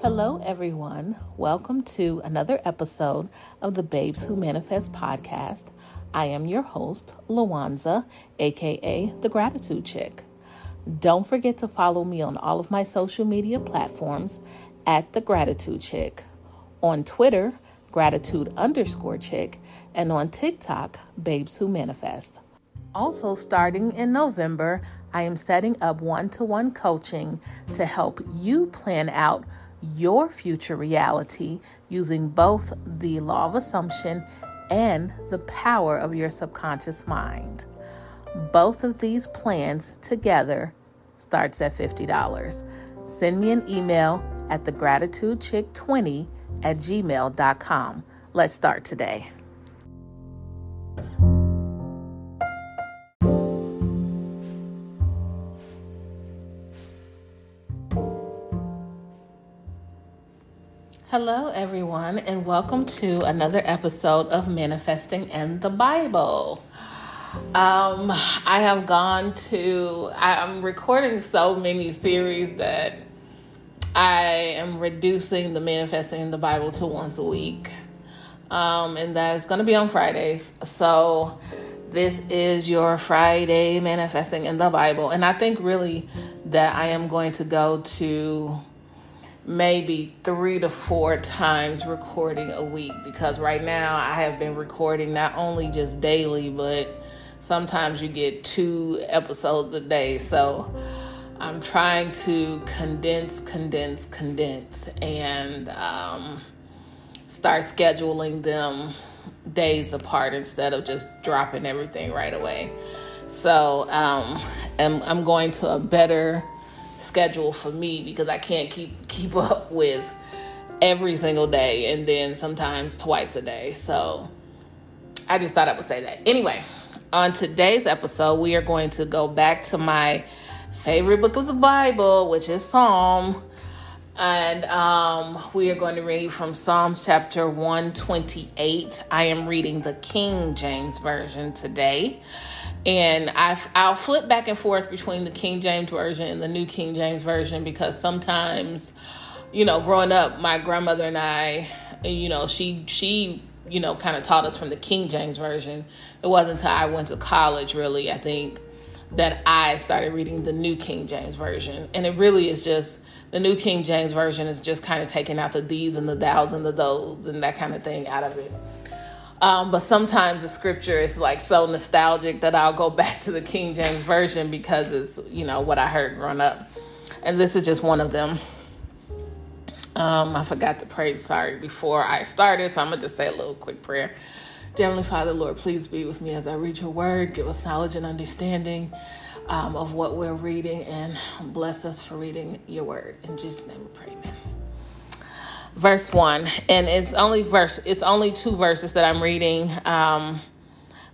Hello, everyone. Welcome to another episode of the Babes Who Manifest podcast. I am your host, Lawanza, aka the Gratitude Chick. Don't forget to follow me on all of my social media platforms at the Gratitude Chick. On Twitter, gratitude underscore chick, and on TikTok, Babes Who Manifest. Also, starting in November, I am setting up one to one coaching to help you plan out your future reality using both the law of assumption and the power of your subconscious mind. Both of these plans together starts at $50. Send me an email at thegratitudechick20 at gmail.com. Let's start today. Hello, everyone, and welcome to another episode of Manifesting in the Bible. Um, I have gone to, I'm recording so many series that I am reducing the Manifesting in the Bible to once a week. Um, and that's going to be on Fridays. So, this is your Friday Manifesting in the Bible. And I think really that I am going to go to maybe three to four times recording a week because right now I have been recording not only just daily, but sometimes you get two episodes a day. So I'm trying to condense, condense, condense, and um, start scheduling them days apart instead of just dropping everything right away. So um, I'm, I'm going to a better schedule for me because I can't keep keep up with every single day and then sometimes twice a day. So I just thought I would say that. Anyway, on today's episode, we are going to go back to my favorite book of the Bible, which is Psalm. And um, we are going to read from Psalms chapter 128. I am reading the King James Version today and I, I'll flip back and forth between the King James version and the New King James version because sometimes, you know, growing up, my grandmother and I, you know, she she you know kind of taught us from the King James version. It wasn't until I went to college, really, I think, that I started reading the New King James version, and it really is just the New King James version is just kind of taking out the these and the thous and the those and that kind of thing out of it. Um, but sometimes the scripture is like so nostalgic that I'll go back to the King James Version because it's, you know, what I heard growing up. And this is just one of them. Um, I forgot to pray, sorry, before I started, so I'm going to just say a little quick prayer. Dear Heavenly Father, Lord, please be with me as I read your word. Give us knowledge and understanding um, of what we're reading, and bless us for reading your word. In Jesus' name we pray, amen verse 1 and it's only verse it's only two verses that i'm reading. Um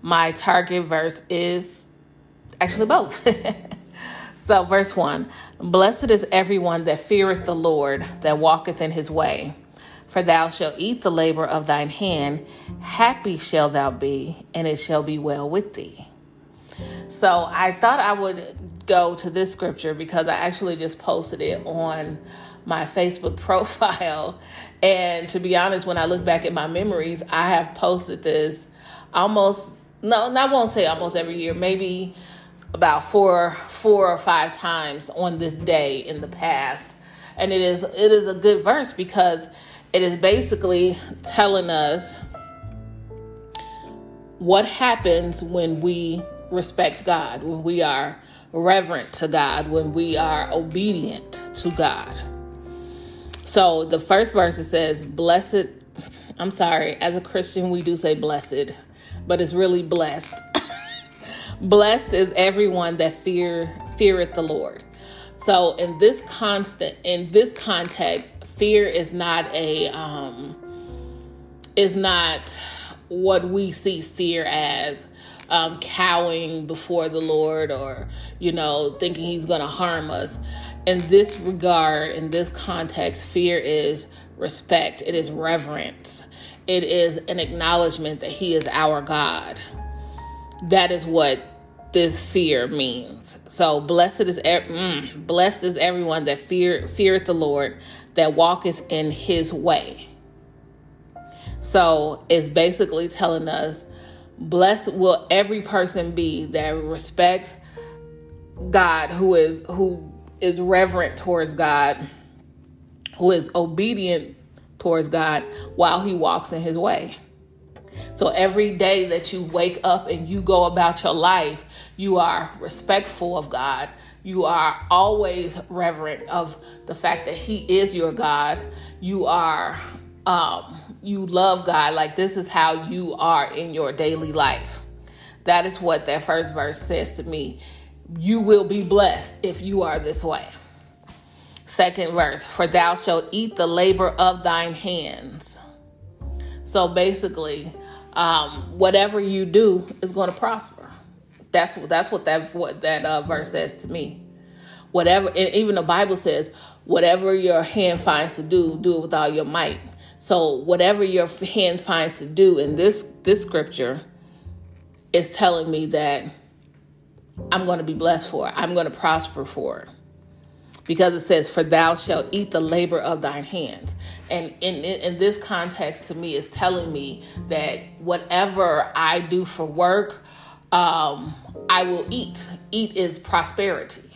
my target verse is actually both. So verse 1 blessed is everyone that feareth the lord that walketh in his way. For thou shalt eat the labor of thine hand. Happy shall thou be and it shall be well with thee. So i thought i would go to this scripture because i actually just posted it on my Facebook profile. And to be honest, when I look back at my memories, I have posted this almost no, I won't say almost every year, maybe about four four or five times on this day in the past. And it is it is a good verse because it is basically telling us what happens when we respect God, when we are reverent to God, when we are obedient to God. So the first verse it says, Blessed, I'm sorry, as a Christian, we do say blessed, but it's really blessed. blessed is everyone that fear feareth the Lord. So in this constant in this context, fear is not a um is not what we see fear as um, cowing before the Lord or, you know, thinking he's going to harm us in this regard, in this context, fear is respect, it is reverence, it is an acknowledgement that He is our God. That is what this fear means. So blessed is mm, blessed is everyone that fear feareth the Lord, that walketh in his way. So it's basically telling us, blessed will every person be that respects God, who is who is reverent towards God, who is obedient towards God while he walks in his way. So every day that you wake up and you go about your life, you are respectful of God. You are always reverent of the fact that He is your God. You are, um, you love God. Like this is how you are in your daily life. That is what that first verse says to me. You will be blessed if you are this way. Second verse, for thou shalt eat the labor of thine hands. So basically, um, whatever you do is going to prosper. That's that's what that what that uh, verse says to me. Whatever, and even the Bible says, whatever your hand finds to do, do it with all your might. So whatever your hand finds to do in this this scripture is telling me that I'm going to be blessed for it. I'm going to prosper for it because it says, For thou shalt eat the labor of thine hands. And in, in, in, this context, to me, is telling me that whatever I do for work, um, I will eat. Eat is prosperity.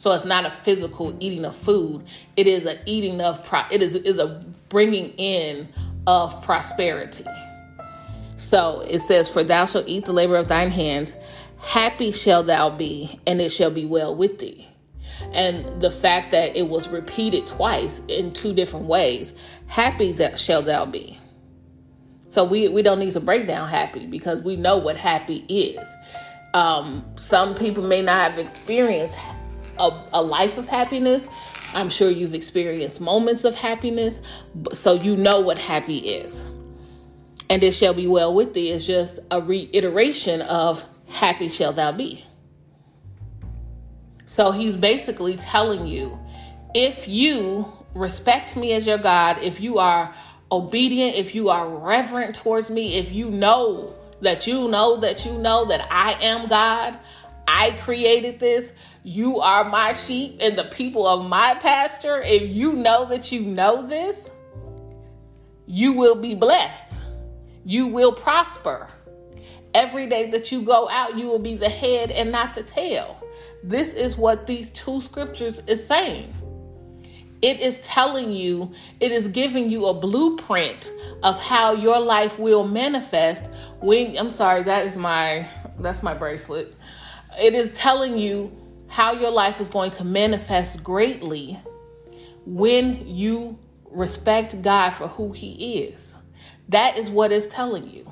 So it's not a physical eating of food. It is a eating of pro- it is is a bringing in of prosperity. So it says, "For thou shalt eat the labor of thine hands; happy shall thou be, and it shall be well with thee." and the fact that it was repeated twice in two different ways happy that shall thou be so we we don't need to break down happy because we know what happy is um, some people may not have experienced a, a life of happiness. I'm sure you've experienced moments of happiness so you know what happy is. And it shall be well with thee. Is just a reiteration of happy shall thou be. So he's basically telling you if you respect me as your God, if you are obedient, if you are reverent towards me, if you know that you know that you know that I am God, I created this, you are my sheep and the people of my pasture, if you know that you know this, you will be blessed. You will prosper. Every day that you go out, you will be the head and not the tail. This is what these two scriptures is saying. It is telling you, it is giving you a blueprint of how your life will manifest when I'm sorry, that is my that's my bracelet. It is telling you how your life is going to manifest greatly when you respect God for who he is. That is what it's telling you.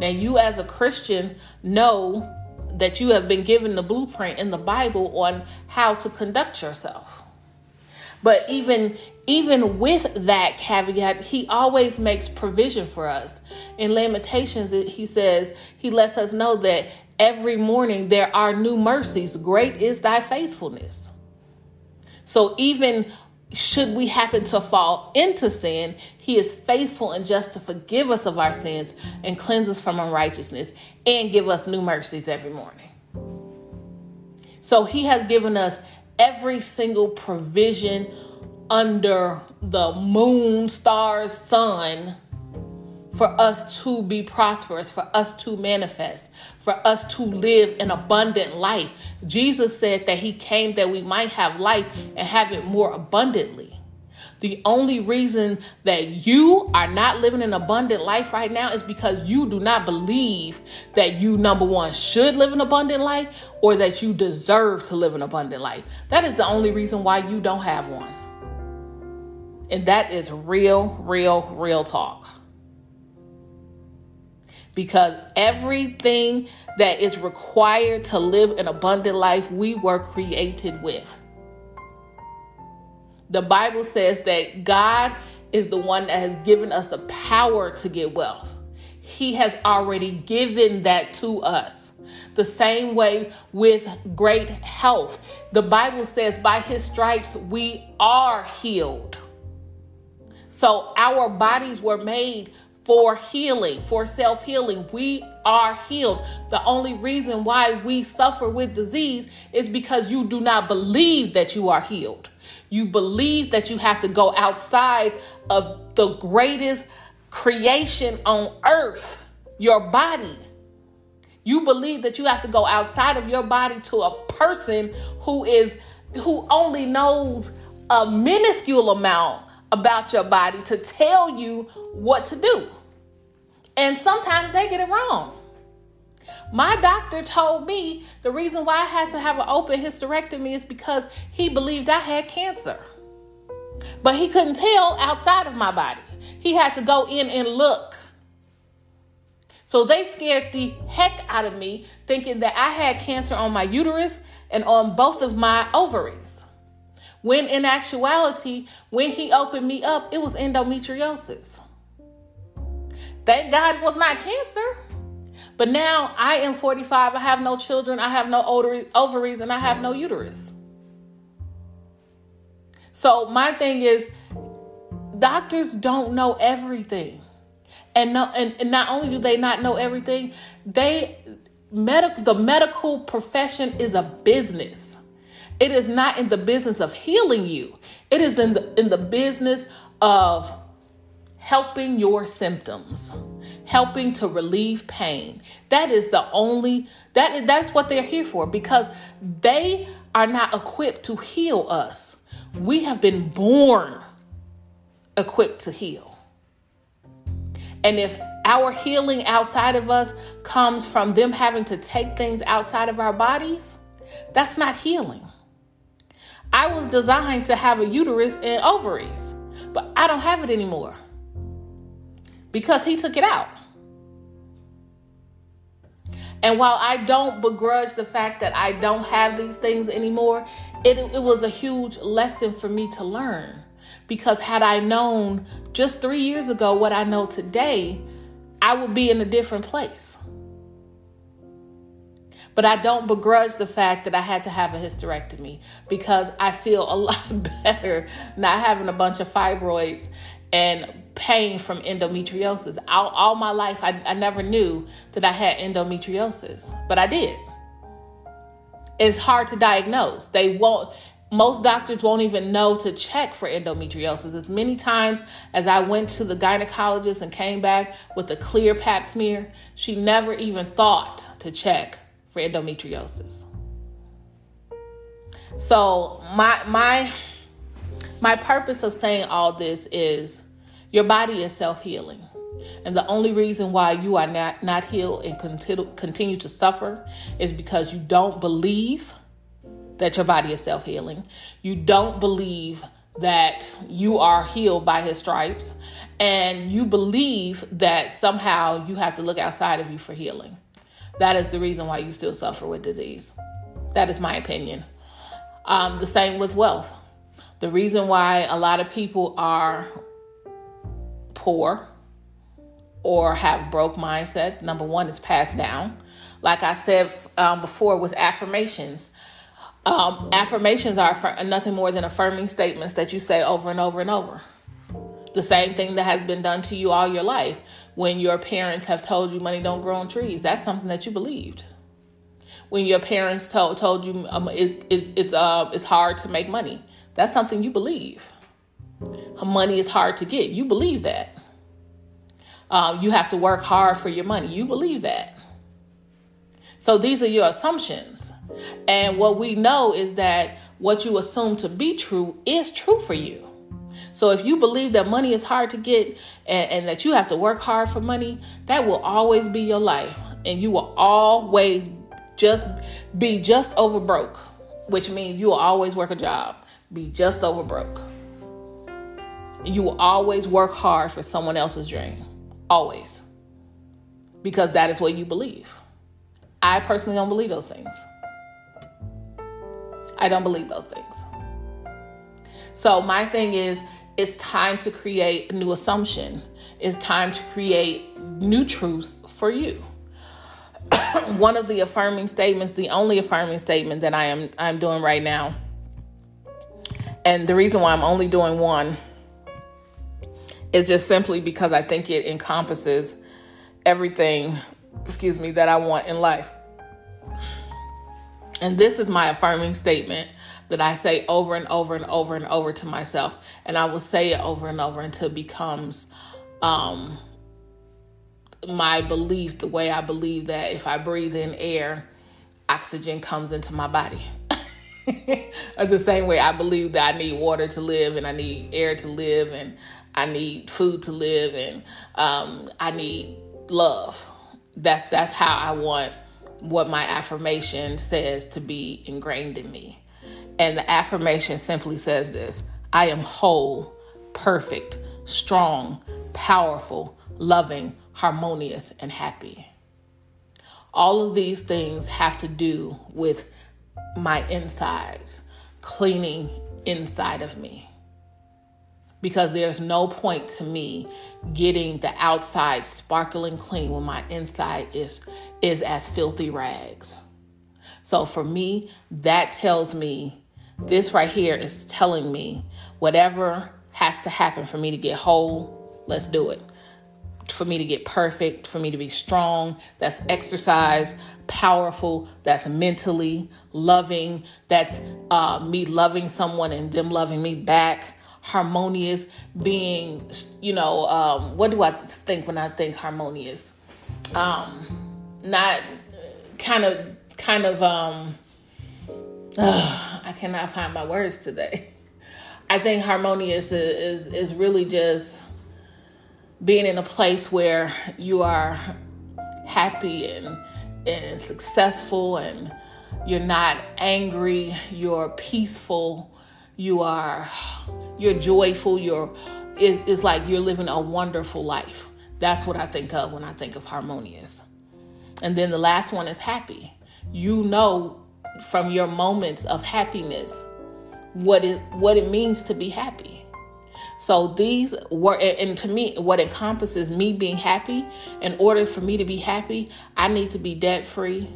Now, you as a Christian know that you have been given the blueprint in the Bible on how to conduct yourself. But even even with that caveat, he always makes provision for us. In Lamentations, he says, he lets us know that every morning there are new mercies. Great is thy faithfulness. So even should we happen to fall into sin, he is faithful and just to forgive us of our sins and cleanse us from unrighteousness and give us new mercies every morning. So he has given us every single provision under the moon, stars, sun for us to be prosperous, for us to manifest, for us to live an abundant life. Jesus said that He came that we might have life and have it more abundantly. The only reason that you are not living an abundant life right now is because you do not believe that you, number one, should live an abundant life or that you deserve to live an abundant life. That is the only reason why you don't have one. And that is real, real, real talk because everything that is required to live an abundant life, we were created with. The Bible says that God is the one that has given us the power to get wealth. He has already given that to us. The same way with great health. The Bible says, by his stripes, we are healed. So our bodies were made for healing, for self healing. We are healed. The only reason why we suffer with disease is because you do not believe that you are healed. You believe that you have to go outside of the greatest creation on earth, your body. You believe that you have to go outside of your body to a person who is who only knows a minuscule amount about your body to tell you what to do. And sometimes they get it wrong. My doctor told me the reason why I had to have an open hysterectomy is because he believed I had cancer. But he couldn't tell outside of my body. He had to go in and look. So they scared the heck out of me, thinking that I had cancer on my uterus and on both of my ovaries. When in actuality, when he opened me up, it was endometriosis. Thank God it was not cancer. But now I am 45. I have no children. I have no ovaries and I have no uterus. So my thing is, doctors don't know everything. And, no, and, and not only do they not know everything, they medical the medical profession is a business. It is not in the business of healing you. It is in the in the business of helping your symptoms, helping to relieve pain. That is the only that that's what they're here for because they are not equipped to heal us. We have been born equipped to heal. And if our healing outside of us comes from them having to take things outside of our bodies, that's not healing. I was designed to have a uterus and ovaries, but I don't have it anymore because he took it out. And while I don't begrudge the fact that I don't have these things anymore, it, it was a huge lesson for me to learn. Because had I known just three years ago what I know today, I would be in a different place. But I don't begrudge the fact that I had to have a hysterectomy because I feel a lot better not having a bunch of fibroids and pain from endometriosis. All, all my life, I, I never knew that I had endometriosis, but I did. It's hard to diagnose. They won't, most doctors won't even know to check for endometriosis. As many times as I went to the gynecologist and came back with a clear pap smear, she never even thought to check for endometriosis. So my my my purpose of saying all this is your body is self healing. And the only reason why you are not, not healed and continue, continue to suffer is because you don't believe that your body is self healing. You don't believe that you are healed by his stripes. And you believe that somehow you have to look outside of you for healing. That is the reason why you still suffer with disease. That is my opinion. Um, the same with wealth. The reason why a lot of people are poor or have broke mindsets. Number one is passed down. Like I said um, before with affirmations, um, affirmations are nothing more than affirming statements that you say over and over and over. The same thing that has been done to you all your life. When your parents have told you money don't grow on trees, that's something that you believed. When your parents told told you um, it, it, it's uh, it's hard to make money, that's something you believe. Money is hard to get. You believe that. Um, you have to work hard for your money. You believe that. So these are your assumptions. And what we know is that what you assume to be true is true for you. So if you believe that money is hard to get and, and, that you have to work hard for money, that will always be your life. And you will always just be just over broke, which means you will always work a job, be just over broke. You will always work hard for someone else's dream. Always. Because that is what you believe. I personally don't believe those things. I don't believe those things. So, my thing is, it's time to create a new assumption. It's time to create new truths for you. One of the affirming statements, the only affirming statement that I am I'm doing right now, and the reason why I'm only doing one is just simply because I think it encompasses everything, excuse me, that I want in life. And this is my affirming statement that I say over and over and over and over to myself. And I will say it over and over until it becomes um, my belief, the way I believe that if I breathe in air, oxygen comes into my body. the same way I believe that I need water to live and I need air to live and I need food to live and um, I need love. That that's how I want what my affirmation says to be ingrained in me. And the affirmation simply says this I am whole, perfect, strong, powerful, loving, harmonious, and happy. All of these things have to do with my insides, cleaning inside of me. Because there's no point to me getting the outside sparkling clean when my inside is is as filthy rags. So for me, that tells me this right here is telling me whatever has to happen for me to get whole, let's do it for me to get perfect, for me to be strong. That's exercise, powerful. That's mentally loving. That's uh, me loving someone and them loving me back. Harmonious, being, you know, um, what do I think when I think harmonious? Um, not kind of, kind of, um, I cannot find my words today. I think harmonious is, is, is really just being in a place where you are happy and, and successful and you're not angry, you're peaceful, you are you're joyful, you're it, it's like you're living a wonderful life. That's what I think of when I think of harmonious. And then the last one is happy. You know from your moments of happiness what it what it means to be happy. So these were, and to me, what encompasses me being happy, in order for me to be happy, I need to be debt free.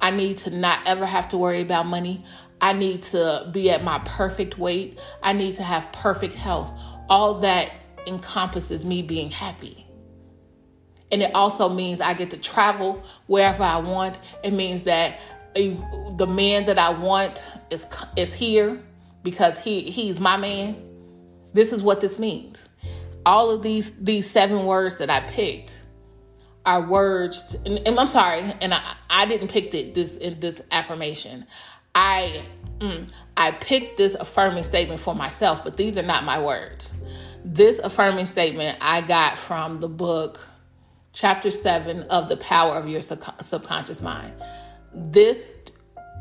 I need to not ever have to worry about money. I need to be at my perfect weight. I need to have perfect health. All that encompasses me being happy. And it also means I get to travel wherever I want. It means that the man that I want is is here because he he's my man this is what this means. All of these these seven words that I picked are words, and, and I'm sorry, and I, I didn't pick the, this this affirmation. I mm, I picked this affirming statement for myself, but these are not my words. This affirming statement I got from the book, chapter seven of the power of your subconscious mind. This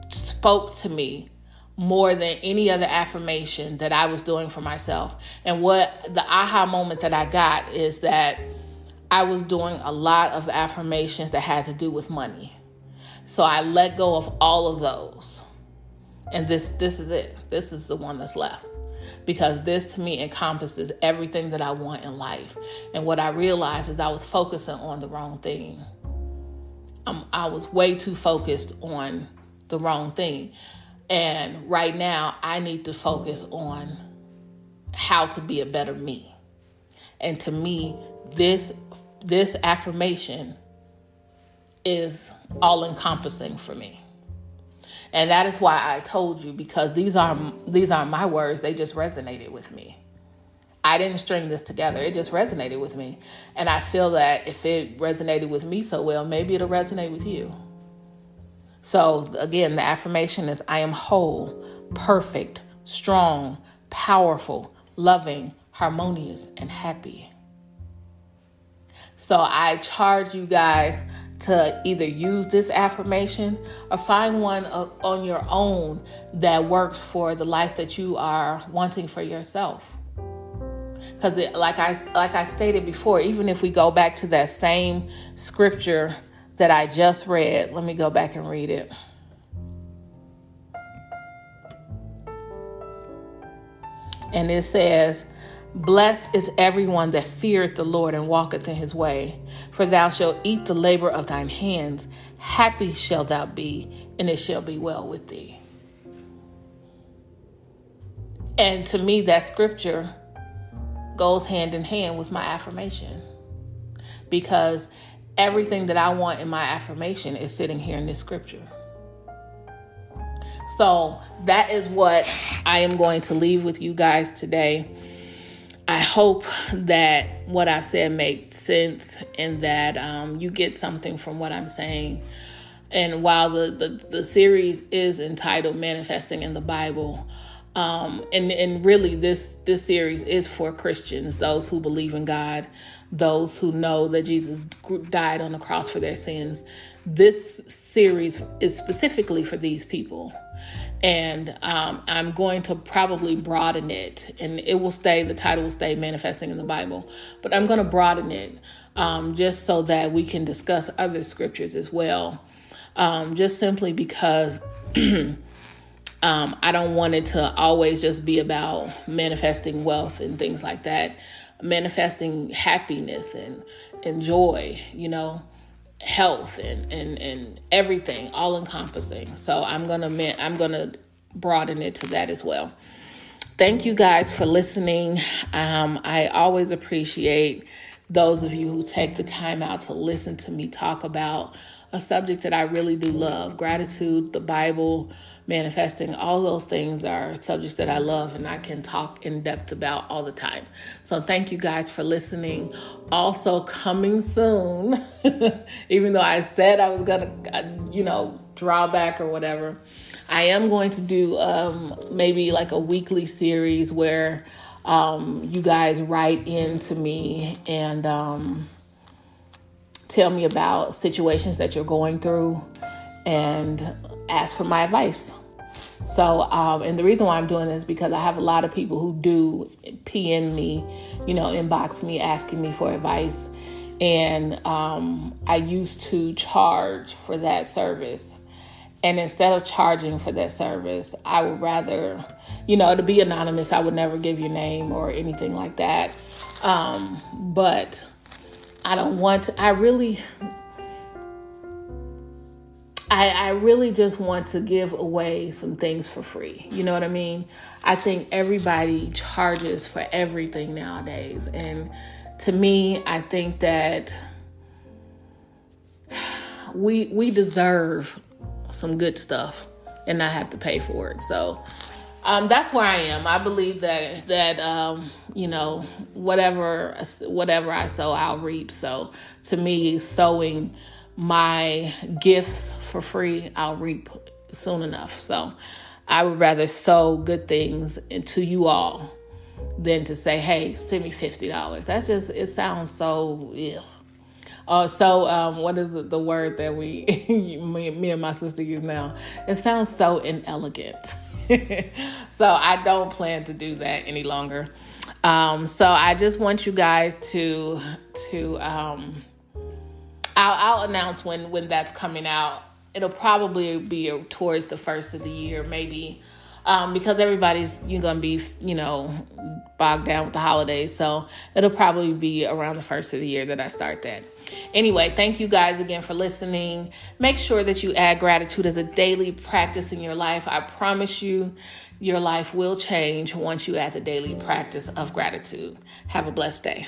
spoke to me more than any other affirmation that I was doing for myself. And what the aha moment that I got is that I was doing a lot of affirmations that had to do with money. So I let go of all of those. And this this is it. This is the one that's left. Because this to me encompasses everything that I want in life. And what I realized is I was focusing on the wrong thing. Um, I was way too focused on the wrong thing and right now, I need to focus on how to be a better me. And to me, this this affirmation is all encompassing for me. And that is why I told you because these are these are my words, they just resonated with me. I didn't string this together. It just resonated with me. And I feel that if it resonated with me so well, maybe it'll resonate with you. So, again, the affirmation is I am whole, perfect, strong, powerful, loving, harmonious, and happy. So, I charge you guys to either use this affirmation or find one on your own that works for the life that you are wanting for yourself because like i like i stated before even if we go back to that same scripture that I just read. Let me go back and read it. And it says, Blessed is everyone that feareth the Lord and walketh in his way, for thou shalt eat the labor of thine hands. Happy shalt thou be, and it shall be well with thee. And to me, that scripture goes hand in hand with my affirmation because everything that I want in my affirmation is sitting here in this scripture. So that is what I am going to leave with you guys today. I hope that what I've said makes sense and that um, you get something from what I'm saying. And while the, the, the series is entitled Manifesting in the Bible, um, and and really this this series is for Christians, those who believe in God, those who know that Jesus died on the cross for their sins. This series is specifically for these people, and um, I'm going to probably broaden it, and it will stay. The title will stay "Manifesting in the Bible," but I'm going to broaden it um, just so that we can discuss other scriptures as well. Um, just simply because. Um, I don't want it to always just be about manifesting wealth and things like that, manifesting happiness and, and joy, you know, health and, and, and everything, all encompassing. So I'm gonna I'm gonna broaden it to that as well. Thank you guys for listening. Um, I always appreciate those of you who take the time out to listen to me talk about a subject that I really do love gratitude, the Bible manifesting, all those things are subjects that I love and I can talk in depth about all the time. So thank you guys for listening. Also, coming soon, even though I said I was gonna, uh, you know, draw back or whatever, I am going to do um, maybe like a weekly series where um, you guys write in to me and um, tell me about situations that you're going through and ask for my advice. So, um, and the reason why I'm doing this is because I have a lot of people who do PM me, you know, inbox me asking me for advice. And um, I used to charge for that service. And instead of charging for that service, I would rather, you know, to be anonymous, I would never give your name or anything like that. Um, but I don't want to, I really, I, I really just want to give away some things for free. You know what I mean? I think everybody charges for everything nowadays. And to me, I think that we we deserve some good stuff and not have to pay for it. So um, that's where I am. I believe that that um, you know whatever whatever I sow, I'll reap. So to me, sowing my gifts for free, I'll reap soon enough. So I would rather sow good things into you all than to say, hey, send me $50. That's just, it sounds so, ugh. Uh, so, um, what is the, the word that we, me, me, and my sister use now? It sounds so inelegant. so, I don't plan to do that any longer. Um, so, I just want you guys to, to, um, I'll, I'll announce when when that's coming out. It'll probably be towards the first of the year, maybe, um, because everybody's you're gonna be you know bogged down with the holidays. So it'll probably be around the first of the year that I start that. Anyway, thank you guys again for listening. Make sure that you add gratitude as a daily practice in your life. I promise you, your life will change once you add the daily practice of gratitude. Have a blessed day.